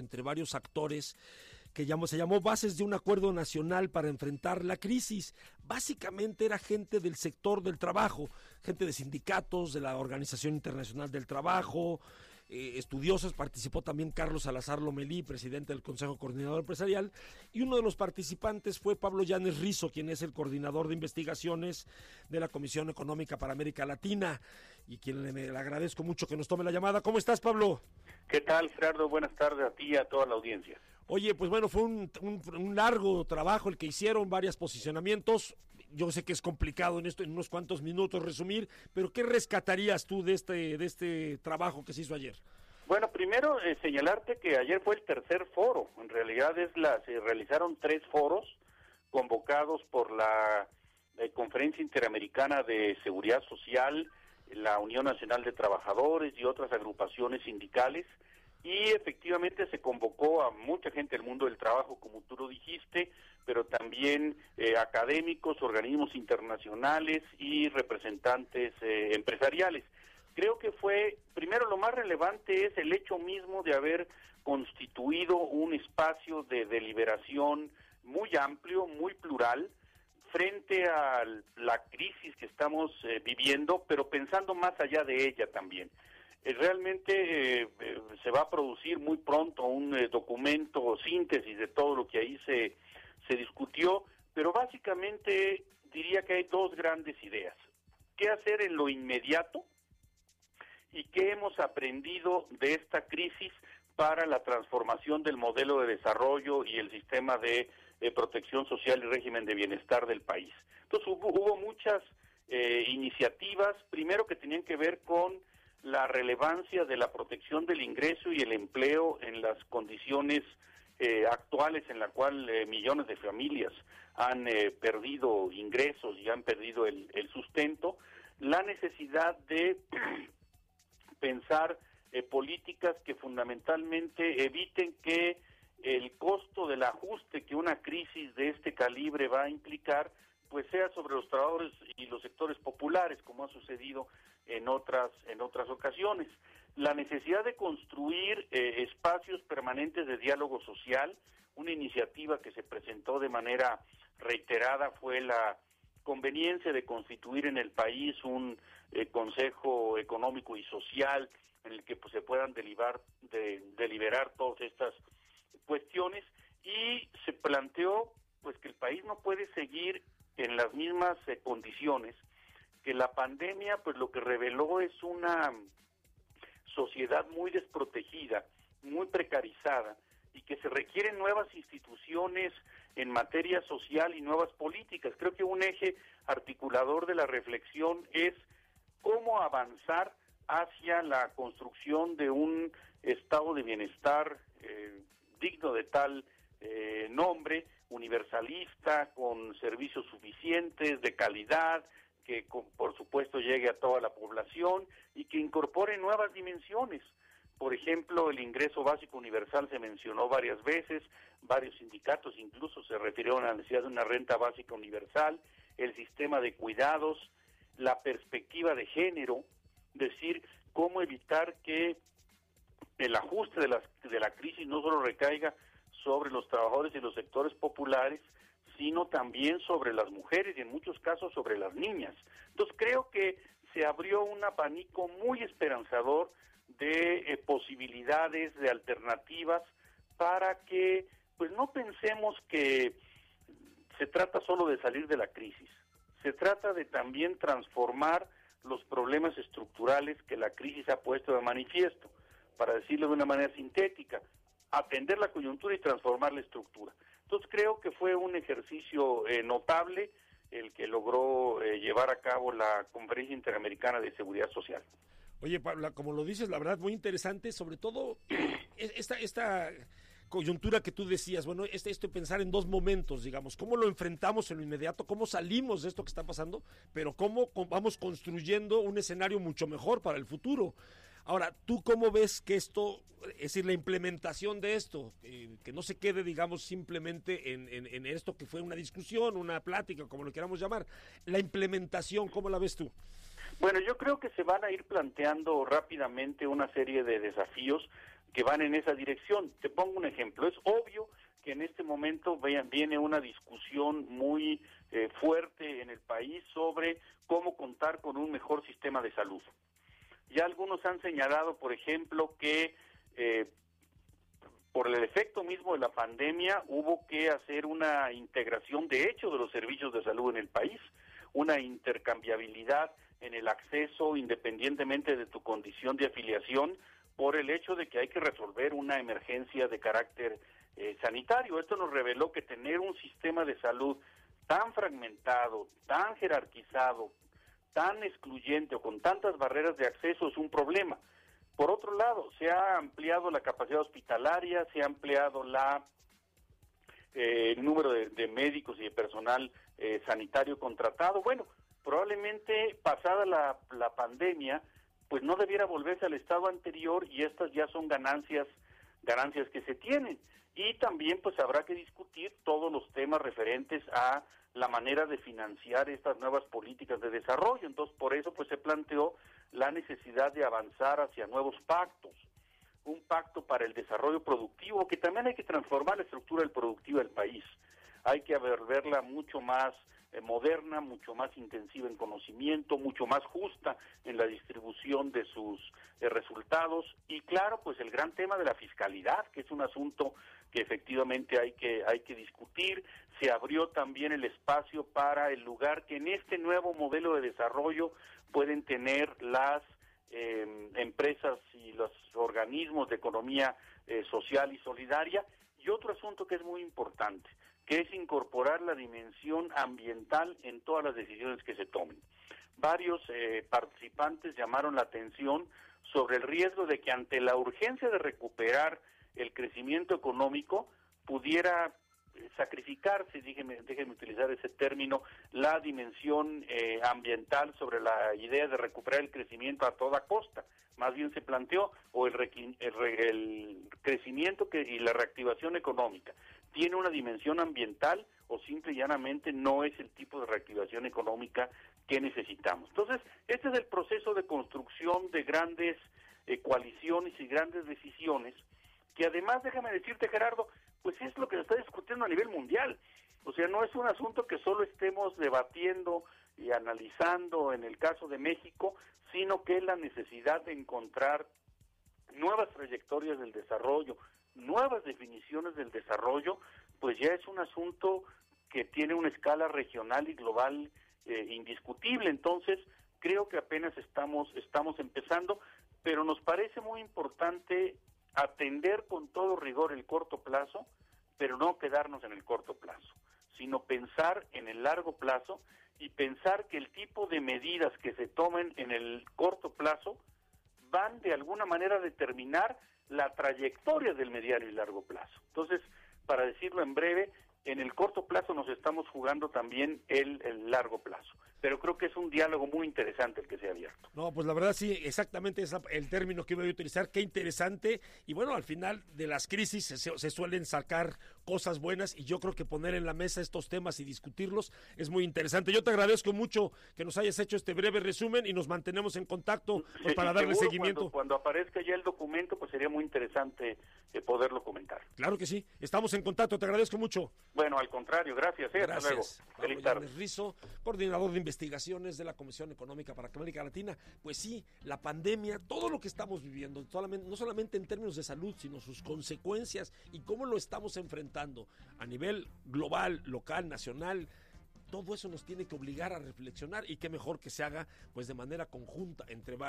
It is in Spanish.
entre varios actores que se llamó Bases de un Acuerdo Nacional para enfrentar la crisis. Básicamente era gente del sector del trabajo, gente de sindicatos, de la Organización Internacional del Trabajo, eh, estudiosos. Participó también Carlos Salazar Lomelí, presidente del Consejo Coordinador Empresarial, y uno de los participantes fue Pablo Llanes Rizo, quien es el coordinador de investigaciones de la Comisión Económica para América Latina, y quien le, le agradezco mucho que nos tome la llamada. ¿Cómo estás, Pablo? ¿Qué tal, Gerardo? Buenas tardes a ti y a toda la audiencia. Oye, pues bueno, fue un, un, largo trabajo el que hicieron, varios posicionamientos. Yo sé que es complicado en esto en unos cuantos minutos resumir, pero ¿qué rescatarías tú de este de este trabajo que se hizo ayer? Bueno, primero eh, señalarte que ayer fue el tercer foro. En realidad es la se realizaron tres foros convocados por la eh, Conferencia Interamericana de Seguridad Social, la Unión Nacional de Trabajadores y otras agrupaciones sindicales y efectivamente se convocó a mucha gente del mundo del trabajo, como tú lo dijiste, pero también eh, académicos, organismos internacionales y representantes eh, empresariales. Creo que fue, primero lo más relevante es el hecho mismo de haber constituido un espacio de deliberación muy amplio, muy plural, frente a la crisis que estamos eh, viviendo, pero pensando más allá de ella también. Eh, realmente eh, se va a producir muy pronto un documento o síntesis de todo lo que ahí se, se discutió, pero básicamente diría que hay dos grandes ideas. ¿Qué hacer en lo inmediato? ¿Y qué hemos aprendido de esta crisis para la transformación del modelo de desarrollo y el sistema de, protección social y régimen de bienestar del país? Entonces hubo, hubo muchas iniciativas, primero que tenían que ver con la relevancia de la protección del ingreso y el empleo en las condiciones eh, actuales en la cual eh, millones de familias han eh, perdido ingresos y han perdido el, sustento, la necesidad de pensar políticas que fundamentalmente eviten que el costo del ajuste que una crisis de este calibre va a implicar pues sea sobre los trabajadores y los sectores populares, como ha sucedido en otras en otras ocasiones. La necesidad de construir eh, espacios permanentes de diálogo social, una iniciativa que se presentó de manera reiterada fue la conveniencia de constituir en el país un eh, Consejo Económico y Social en el que pues, se puedan de, deliberar todas estas cuestiones y se planteó pues que el país no puede seguir en las mismas eh, condiciones, que la pandemia pues lo que reveló es una sociedad muy desprotegida, muy precarizada y que se requieren nuevas instituciones en materia social y nuevas políticas. Creo que un eje articulador de la reflexión es cómo avanzar hacia la construcción de un estado de bienestar eh, digno de tal eh, nombre, universalista, con servicios suficientes, de calidad, que por supuesto llegue a toda la población y que incorpore nuevas dimensiones. Por ejemplo, el ingreso básico universal se mencionó varias veces, varios sindicatos incluso se refirieron a la necesidad de una renta básica universal, el sistema de cuidados, la perspectiva de género, decir cómo evitar que el ajuste de la, de la crisis no solo recaiga sobre los trabajadores y los sectores populares, sino también sobre las mujeres y en muchos casos sobre las niñas. Entonces creo que se abrió un abanico muy esperanzador de eh, posibilidades, de alternativas para que pues no pensemos que se trata solo de salir de la crisis, se trata de también transformar los problemas estructurales que la crisis ha puesto de manifiesto, para decirlo de una manera sintética, atender la coyuntura y transformar la estructura. Entonces creo que fue un ejercicio eh, notable el que logró eh, llevar a cabo la Conferencia Interamericana de Seguridad Social. Oye, Pablo, como lo dices, la verdad, muy interesante, sobre todo esta, esta coyuntura que tú decías, bueno, este, esto pensar en dos momentos, digamos, cómo lo enfrentamos en lo inmediato, cómo salimos de esto que está pasando, pero cómo vamos construyendo un escenario mucho mejor para el futuro. Ahora, ¿tú cómo ves que esto, es decir, la implementación de esto, eh, que no se quede, digamos, simplemente en, en, esto que fue una discusión, una plática, como lo queramos llamar, la implementación, ¿cómo la ves tú? Bueno, yo creo que se van a ir planteando rápidamente una serie de desafíos. que van en esa dirección. Te pongo un ejemplo. Es obvio que en este momento viene una discusión muy eh, fuerte en el país sobre cómo contar con un mejor sistema de salud. Ya algunos han señalado, por ejemplo, que eh, por el efecto mismo de la pandemia hubo que hacer una integración de hecho de los servicios de salud en el país, una intercambiabilidad en el acceso independientemente de tu condición de afiliación por el hecho de que hay que resolver una emergencia de carácter eh, sanitario. Esto nos reveló que tener un sistema de salud tan fragmentado, tan jerarquizado, tan excluyente o con tantas barreras de acceso es un problema. Por otro lado, se ha ampliado la capacidad hospitalaria, se ha ampliado la eh, el número de, médicos y de personal eh, sanitario contratado. Bueno, probablemente pasada la, la pandemia, pues no debiera volverse al estado anterior y estas ya son ganancias ganancias que se tienen. Y también pues habrá que discutir todos los temas referentes a la manera de financiar estas nuevas políticas de desarrollo. Entonces, por eso pues se planteó la necesidad de avanzar hacia nuevos pactos. Un pacto para el desarrollo productivo, que también hay que transformar la estructura del productivo del país. Hay que verla mucho más eh, moderna, mucho más intensiva en conocimiento, mucho más justa en la distribución de sus eh, resultados y claro, pues el gran tema de la fiscalidad, que es un asunto que efectivamente hay que hay que discutir. Se abrió también el espacio para el lugar que en este nuevo modelo de desarrollo pueden tener las em, empresas y los organismos de economía eh, social y solidaria. Y otro asunto que es muy importante, que es incorporar la dimensión ambiental en todas las decisiones que se tomen. Varios eh, participantes llamaron la atención sobre el riesgo de que ante la urgencia de recuperar el crecimiento económico pudiera eh, sacrificarse, déjenme, déjenme utilizar ese término, la dimensión eh, ambiental sobre la idea de recuperar el crecimiento a toda costa. Más bien se planteó, o el, el crecimiento que, y la reactivación económica tiene una dimensión ambiental o simple y llanamente no es el tipo de reactivación económica que necesitamos. Entonces, este es el proceso de construcción de grandes eh, coaliciones y grandes decisiones que además, déjame decirte Gerardo, pues es lo que se está discutiendo a nivel mundial. O sea, no es un asunto que solo estemos debatiendo y analizando en el caso de México, sino que es la necesidad de encontrar nuevas trayectorias del desarrollo, nuevas definiciones del desarrollo, pues ya es un asunto que tiene una escala regional y global eh, indiscutible. Entonces, creo que apenas estamos, estamos empezando, pero nos parece muy importante atender con todo rigor el corto plazo, pero no quedarnos en el corto plazo, sino pensar en el largo plazo y pensar que el tipo de medidas que se tomen en el corto plazo van de alguna manera a determinar la trayectoria del mediano y largo plazo. Entonces, para decirlo en breve, en el corto plazo nos estamos jugando también el, largo plazo. Pero creo que es un diálogo muy interesante el que se ha abierto. No, pues la verdad sí, exactamente es el término que iba a utilizar. Qué interesante. Y bueno, al final de las crisis se, suelen sacar cosas buenas y yo creo que poner en la mesa estos temas y discutirlos es muy interesante. Yo te agradezco mucho que nos hayas hecho este breve resumen y nos mantenemos en contacto pues, para darle seguimiento. Cuando, aparezca ya el documento, pues sería muy interesante eh, poderlo comentar. Claro que sí. Estamos en contacto. Te agradezco mucho. Bueno, al contrario, gracias. Eh, Hasta luego. Feliz tarde. Rizo, coordinador de investigaciones de la Comisión Económica para América Latina. Pues sí, la pandemia, todo lo que estamos viviendo, no solamente en términos de salud, sino sus consecuencias y cómo lo estamos enfrentando a nivel global, local, nacional todo eso nos tiene que obligar a reflexionar y qué mejor que se haga pues de manera conjunta entre varios